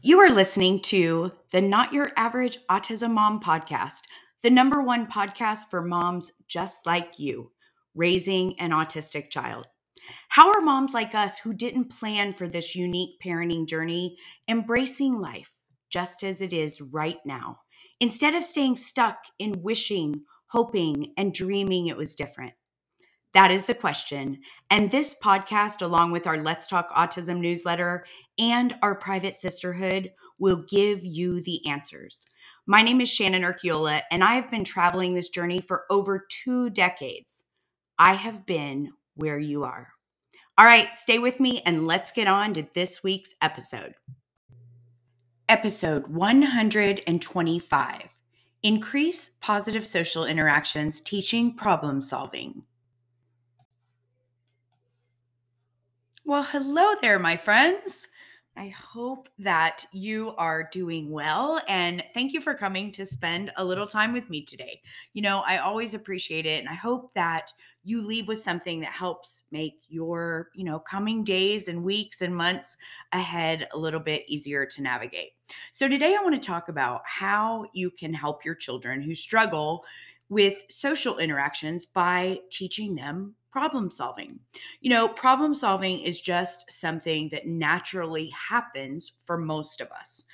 You are listening to the Not Your Average Autism Mom podcast, the number one podcast for moms just like you, raising an autistic child. How are moms like us who didn't plan for this unique parenting journey embracing life just as it is right now, instead of staying stuck in wishing, hoping, and dreaming it was different? That is the question. And this podcast, along with our Let's Talk Autism newsletter and our private sisterhood, will give you the answers. My name is Shannon Urquiola, and I have been traveling this journey for over two decades. I have been where you are. All right, stay with me and let's get on to this week's episode. Episode 125 Increase Positive Social Interactions Teaching Problem Solving. Well, hello there, my friends. I hope that you are doing well and thank you for coming to spend a little time with me today. You know, I always appreciate it and I hope that you leave with something that helps make your, you know, coming days and weeks and months ahead a little bit easier to navigate. So today I want to talk about how you can help your children who struggle with social interactions by teaching them problem solving. You know, problem solving is just something that naturally happens for most of us.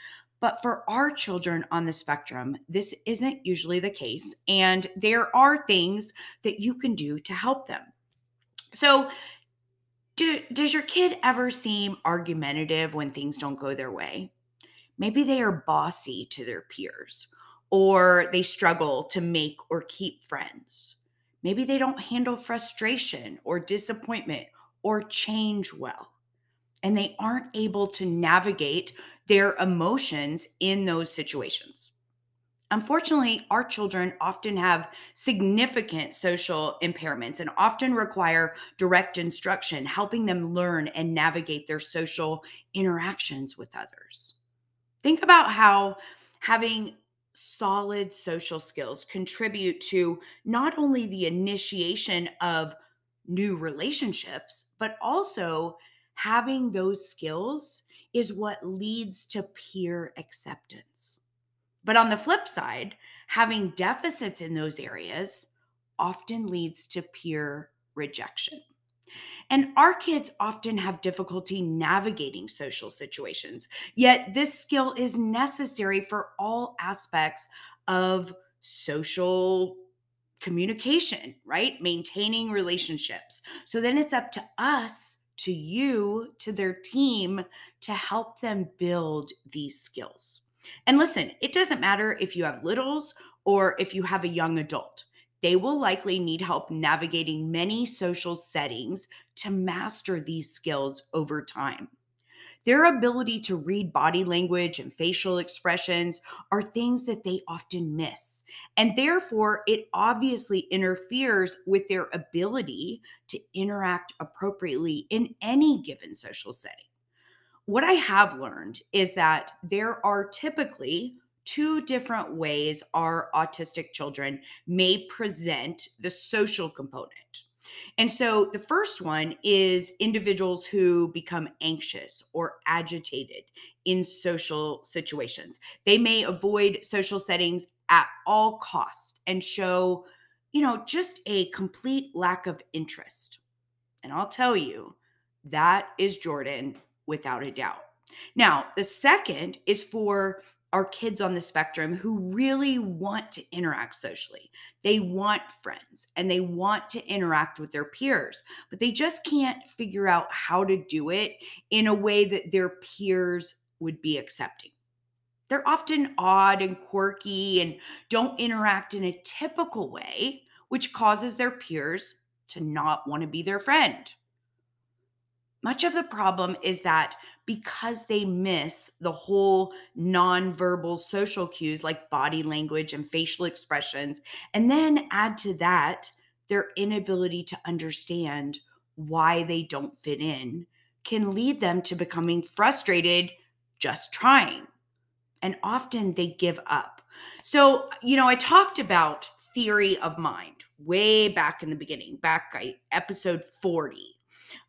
But for our children on the spectrum, this isn't usually the case. And there are things that you can do to help them. So, do, does your kid ever seem argumentative when things don't go their way? Maybe they are bossy to their peers, or they struggle to make or keep friends Maybe they don't handle frustration or disappointment or change well. And they aren't able to navigate their emotions in those situations. Unfortunately, our children often have significant social impairments and often require direct instruction, helping them learn and navigate their social interactions with others. Think about how having solid social skills contribute to not only the initiation of new relationships, but also having those skills is what leads to peer acceptance. But on the flip side, having deficits in those areas often leads to peer rejection. And our kids often have difficulty navigating social situations, yet, this skill is necessary for all aspects of social communication, right? Maintaining relationships. So then it's up to us, to you, to their team to help them build these skills. And listen, it doesn't matter if you have littles or if you have a young adult they will likely need help navigating many social settings to master these skills over time. Their ability to read body language and facial expressions are things that they often miss. And therefore, it obviously interferes with their ability to interact appropriately in any given social setting. What I have learned is that there are typically two different ways our autistic children may present the social component. And so the first one is individuals who become anxious or agitated in social situations. They may avoid social settings at all costs and show, you know, just a complete lack of interest. And I'll tell you, that is Jordan without a doubt. Now, the second is for are kids on the spectrum who really want to interact socially. They want friends and they want to interact with their peers, but they just can't figure out how to do it in a way that their peers would be accepting. They're often odd and quirky and don't interact in a typical way, which causes their peers to not want to be their friend. Much of the problem is that because they miss the whole nonverbal social cues like body language and facial expressions. And then add to that their inability to understand why they don't fit in can lead them to becoming frustrated just trying. And often they give up. So, you know, I talked about theory of mind way back in the beginning, back episode 40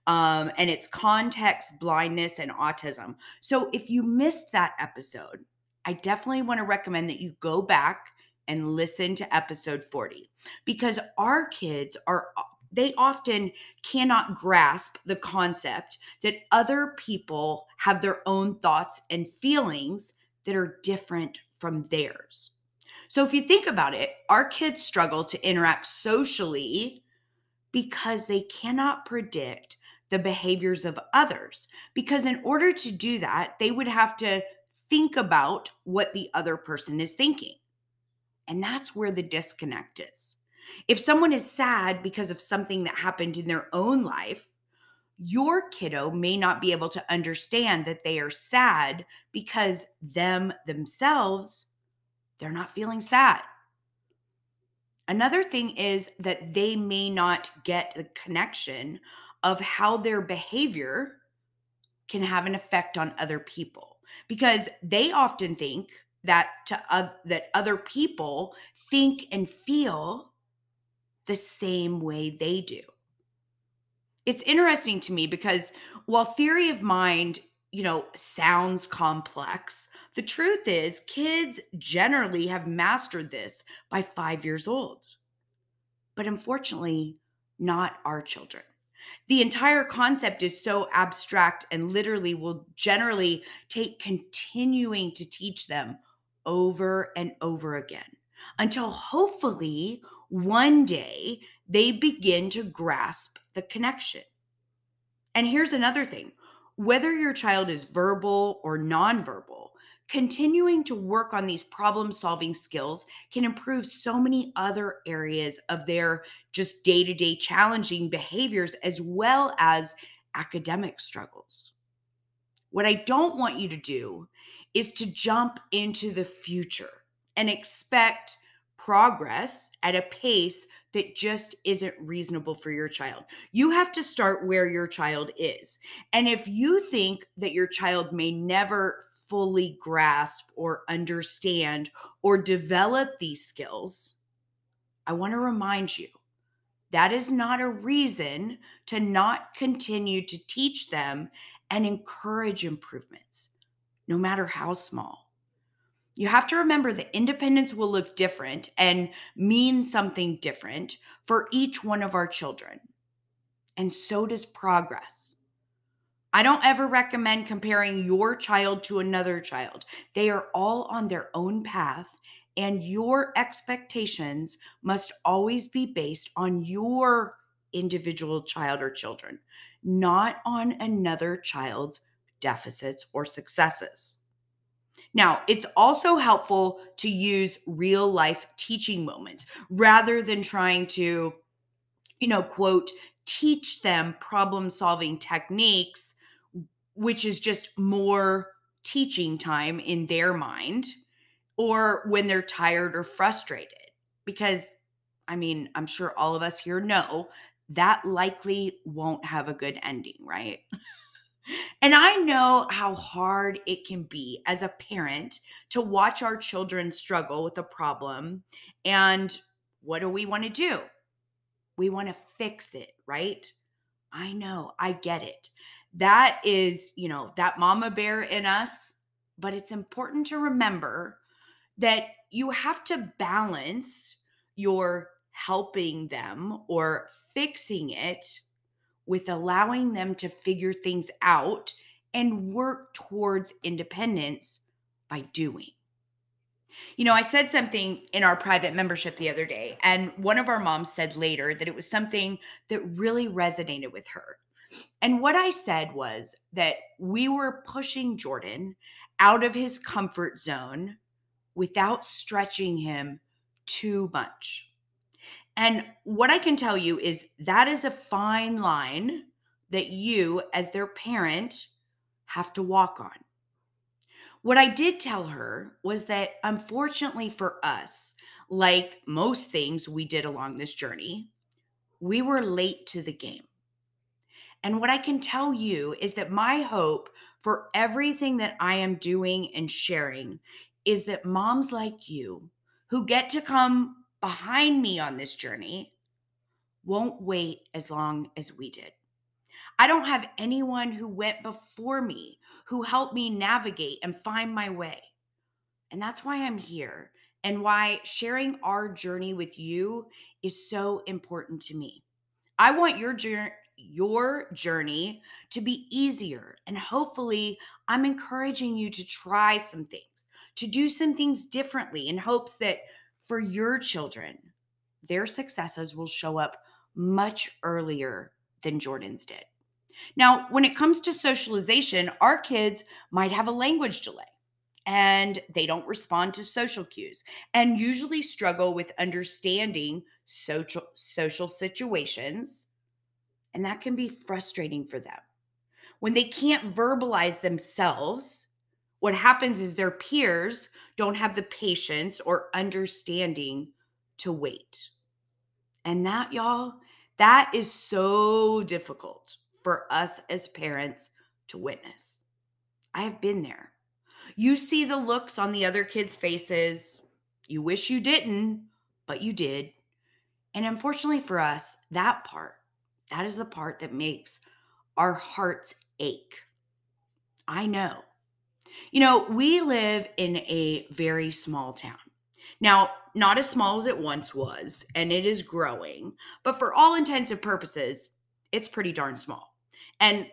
Um, and it's context, blindness, and autism. So if you missed that episode, I definitely want to recommend that you go back and listen to episode 40 because our kids are they often cannot grasp the concept that other people have their own thoughts and feelings that are different from theirs. So if you think about it, our kids struggle to interact socially because they cannot predict the behaviors of others. Because in order to do that, they would have to think about what the other person is thinking. And that's where the disconnect is. If someone is sad because of something that happened in their own life, your kiddo may not be able to understand that they are sad because them themselves they're not feeling sad. Another thing is that they may not get the connection of how their behavior can have an effect on other people because they often think that to uh, that other people think and feel the same way they do. It's interesting to me because while theory of mind, you know, sounds complex, the truth is, kids generally have mastered this by five years old. But unfortunately, not our children. The entire concept is so abstract and literally will generally take continuing to teach them over and over again until hopefully one day they begin to grasp the connection. And here's another thing whether your child is verbal or nonverbal, continuing to work on these problem solving skills can improve so many other areas of their just day to day challenging behaviors as well as academic struggles. What I don't want you to do is to jump into the future and expect progress at a pace that just isn't reasonable for your child. You have to start where your child is. And if you think that your child may never fully grasp or understand or develop these skills, I want to remind you that is not a reason to not continue to teach them and encourage improvements, no matter how small. You have to remember that independence will look different and mean something different for each one of our children. And so does progress. I don't ever recommend comparing your child to another child. They are all on their own path, and your expectations must always be based on your individual child or children, not on another child's deficits or successes. Now, it's also helpful to use real life teaching moments rather than trying to, you know, quote, teach them problem solving techniques which is just more teaching time in their mind or when they're tired or frustrated. Because, I mean, I'm sure all of us here know that likely won't have a good ending, right? and I know how hard it can be as a parent to watch our children struggle with a problem. And what do we want to do? We want to fix it, right? I know, I get it that is, you know, that mama bear in us. But it's important to remember that you have to balance your helping them or fixing it with allowing them to figure things out and work towards independence by doing. You know, I said something in our private membership the other day, and one of our moms said later that it was something that really resonated with her. And what I said was that we were pushing Jordan out of his comfort zone without stretching him too much. And what I can tell you is that is a fine line that you, as their parent, have to walk on. What I did tell her was that unfortunately for us, like most things we did along this journey, we were late to the game. And what I can tell you is that my hope for everything that I am doing and sharing is that moms like you who get to come behind me on this journey won't wait as long as we did. I don't have anyone who went before me who helped me navigate and find my way. And that's why I'm here and why sharing our journey with you is so important to me. I want your journey your journey to be easier and hopefully I'm encouraging you to try some things, to do some things differently in hopes that for your children their successes will show up much earlier than Jordan's did. Now, when it comes to socialization, our kids might have a language delay and they don't respond to social cues and usually struggle with understanding social social situations and that can be frustrating for them when they can't verbalize themselves what happens is their peers don't have the patience or understanding to wait and that y'all that is so difficult for us as parents to witness i have been there you see the looks on the other kids' faces. You wish you didn't, but you did. And unfortunately for us, that part, that is the part that makes our hearts ache. I know. You know, we live in a very small town. Now, not as small as it once was, and it is growing, but for all intents and purposes, it's pretty darn small. And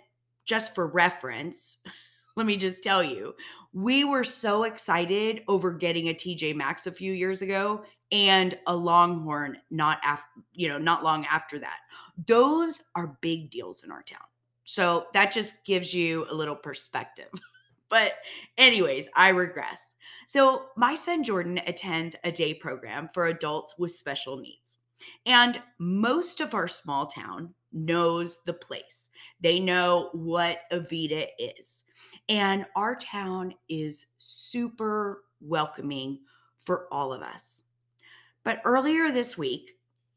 just for reference, let me just tell you, we were so excited over getting a TJ Maxx a few years ago and a Longhorn not after, you know, not long after that. Those are big deals in our town. So that just gives you a little perspective. but anyways, I regress. So my son Jordan attends a day program for adults with special needs. And most of our small town knows the place. They know what Avita is. And our town is super welcoming for all of us. But earlier this week,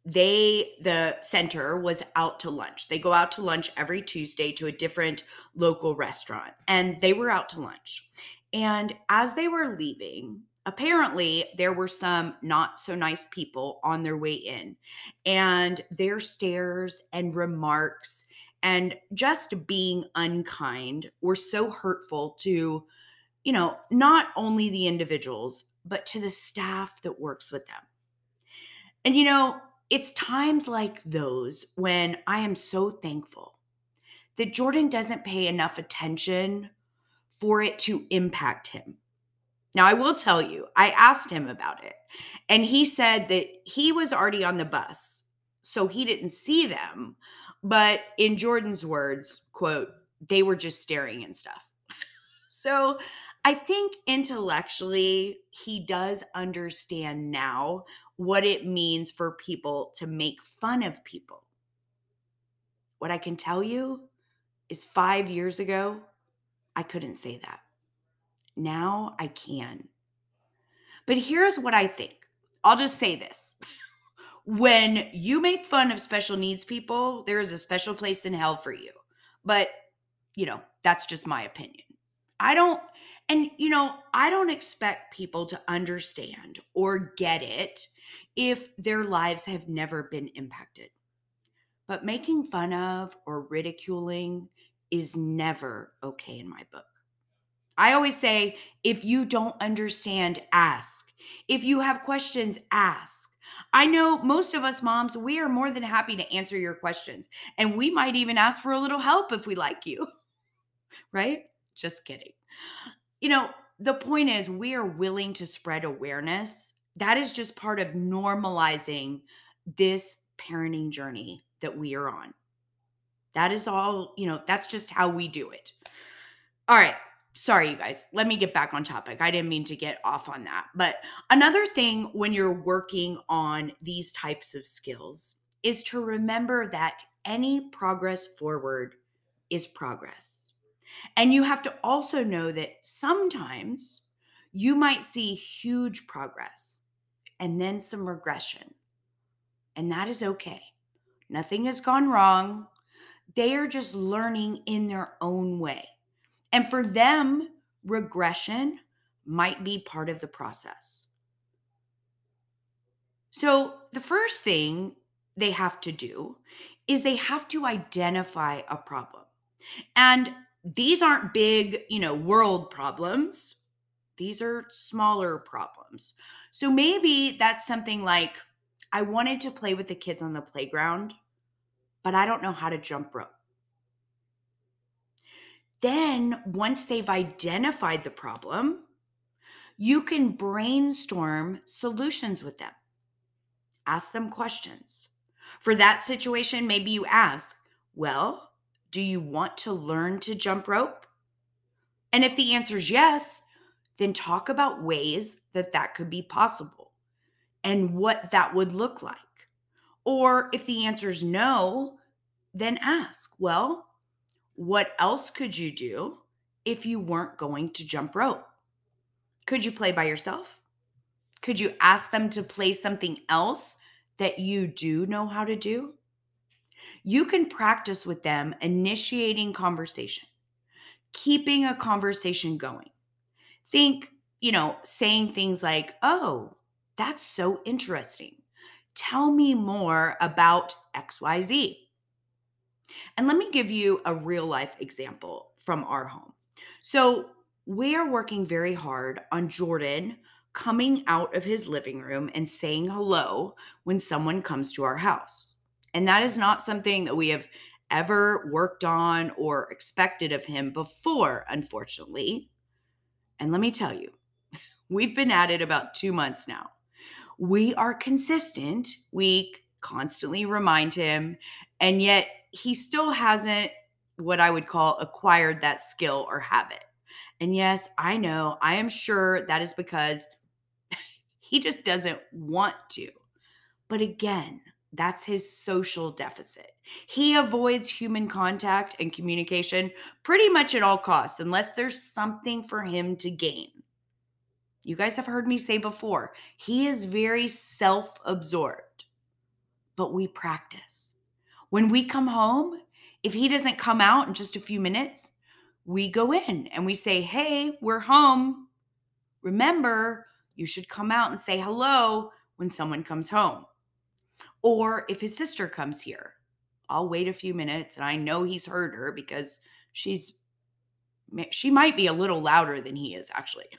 they the center was out to lunch. They go out to lunch every Tuesday to a different local restaurant and they were out to lunch. And as they were leaving, apparently there were some not so nice people on their way in and their stares and remarks and just being unkind were so hurtful to you know not only the individuals but to the staff that works with them and you know it's times like those when i am so thankful that jordan doesn't pay enough attention for it to impact him now i will tell you i asked him about it and he said that he was already on the bus so he didn't see them but in Jordan's words, quote, they were just staring and stuff. So I think intellectually, he does understand now what it means for people to make fun of people. What I can tell you is five years ago, I couldn't say that. Now I can. But here's what I think I'll just say this when you make fun of special needs people, there is a special place in hell for you. But, you know, that's just my opinion. I don't, and, you know, I don't expect people to understand or get it if their lives have never been impacted. But making fun of or ridiculing is never okay in my book. I always say if you don't understand, ask. If you have questions, ask. I know most of us moms, we are more than happy to answer your questions. And we might even ask for a little help if we like you. Right? Just kidding. You know, the point is, we are willing to spread awareness. That is just part of normalizing this parenting journey that we are on. That is all, you know, that's just how we do it. All right sorry you guys let me get back on topic i didn't mean to get off on that but another thing when you're working on these types of skills is to remember that any progress forward is progress and you have to also know that sometimes you might see huge progress and then some regression and that is okay nothing has gone wrong they are just learning in their own way and for them, regression might be part of the process. So, the first thing they have to do is they have to identify a problem. And these aren't big, you know, world problems. These are smaller problems. So maybe that's something like I wanted to play with the kids on the playground, but I don't know how to jump rope. Then, once they've identified the problem, you can brainstorm solutions with them. Ask them questions. For that situation, maybe you ask, Well, do you want to learn to jump rope? And if the answer is yes, then talk about ways that that could be possible and what that would look like. Or if the answer is no, then ask, well, what else could you do if you weren't going to jump rope? Could you play by yourself? Could you ask them to play something else that you do know how to do? You can practice with them initiating conversation, keeping a conversation going. Think, you know, saying things like, oh, that's so interesting. Tell me more about XYZ. And let me give you a real life example from our home. So, we are working very hard on Jordan coming out of his living room and saying hello when someone comes to our house. And that is not something that we have ever worked on or expected of him before, unfortunately. And let me tell you, we've been at it about two months now. We are consistent. We constantly remind him, and yet he still hasn't what I would call acquired that skill or habit. And yes, I know, I am sure that is because he just doesn't want to. But again, that's his social deficit. He avoids human contact and communication pretty much at all costs, unless there's something for him to gain. You guys have heard me say before, he is very self absorbed, but we practice. When we come home, if he doesn't come out in just a few minutes, we go in and we say, Hey, we're home. Remember, you should come out and say hello when someone comes home. Or if his sister comes here, I'll wait a few minutes and I know he's heard her because she's she might be a little louder than he is actually.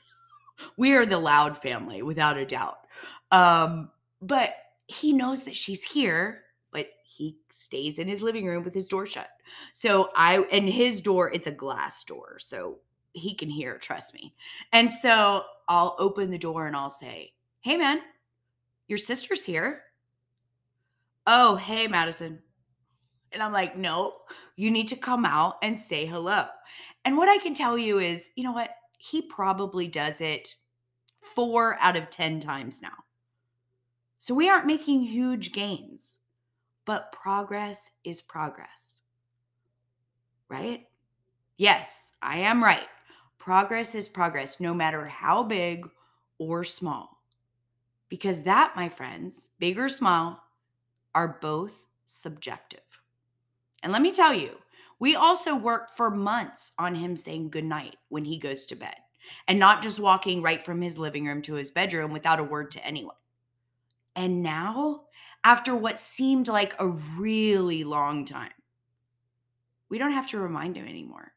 We are the loud family without a doubt. Um but he knows that she's here but he stays in his living room with his door shut. So I and his door it's a glass door, so he can hear, trust me. And so I'll open the door and I'll say, "Hey man, your sister's here." "Oh, hey Madison." And I'm like, "No, you need to come out and say hello." And what I can tell you is, you know what? He probably does it 4 out of 10 times now. So we aren't making huge gains but progress is progress. Right? Yes, I am right. Progress is progress, no matter how big or small. Because that, my friends, big or small, are both subjective. And let me tell you, we also worked for months on him saying goodnight when he goes to bed and not just walking right from his living room to his bedroom without a word to anyone. And now after what seemed like a really long time. We don't have to remind him anymore.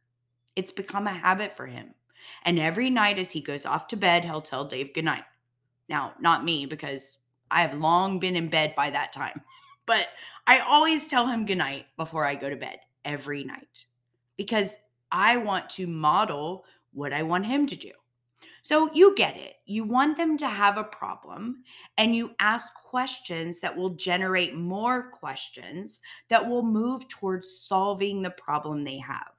It's become a habit for him. And every night as he goes off to bed, he'll tell Dave goodnight. Now, not me, because I have long been in bed by that time. But I always tell him goodnight before I go to bed every night because I want to model what I want him to do. So you get it. You want them to have a problem and you ask questions that will generate more questions that will move towards solving the problem they have.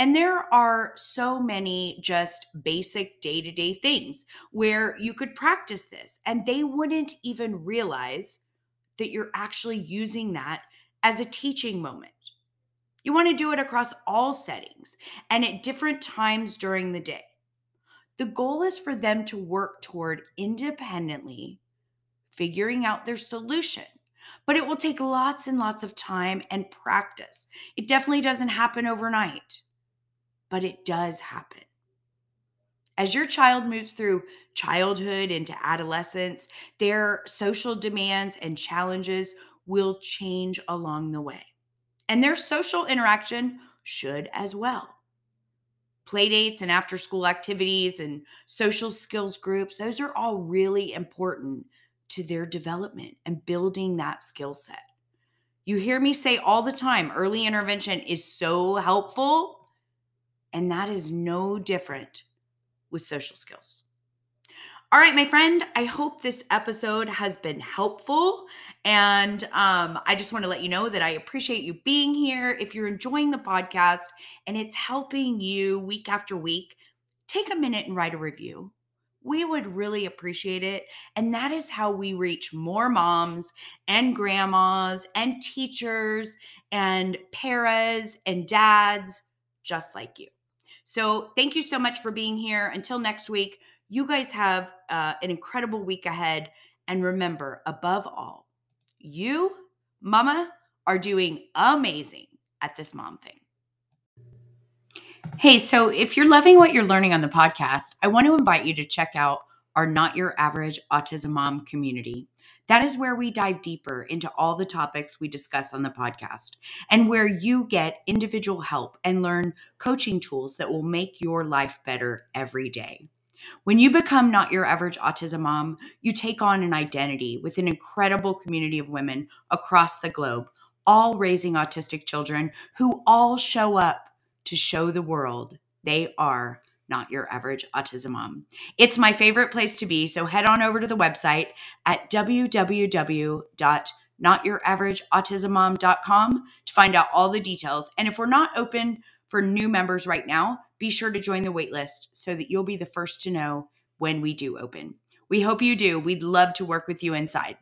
And there are so many just basic day to day things where you could practice this and they wouldn't even realize that you're actually using that as a teaching moment. You want to do it across all settings and at different times during the day. The goal is for them to work toward independently figuring out their solution. But it will take lots and lots of time and practice. It definitely doesn't happen overnight, but it does happen. As your child moves through childhood into adolescence, their social demands and challenges will change along the way. And their social interaction should as well. Playdates and after school activities and social skills groups, those are all really important to their development and building that skill set. You hear me say all the time early intervention is so helpful, and that is no different with social skills. All right, my friend, I hope this episode has been helpful. And um, I just want to let you know that I appreciate you being here. If you're enjoying the podcast and it's helping you week after week, take a minute and write a review. We would really appreciate it. And that is how we reach more moms and grandmas and teachers and paras and dads just like you. So, thank you so much for being here. Until next week, you guys have uh, an incredible week ahead. And remember, above all, you, mama, are doing amazing at this mom thing. Hey, so if you're loving what you're learning on the podcast, I want to invite you to check out our Not Your Average Autism Mom community. That is where we dive deeper into all the topics we discuss on the podcast and where you get individual help and learn coaching tools that will make your life better every day. When you become not your average autism mom, you take on an identity with an incredible community of women across the globe, all raising autistic children who all show up to show the world they are not your average autism mom. It's my favorite place to be, so head on over to the website at www.notyouraverageautismmom.com to find out all the details. And if we're not open for new members right now, be sure to join the waitlist so that you'll be the first to know when we do open. We hope you do. We'd love to work with you inside.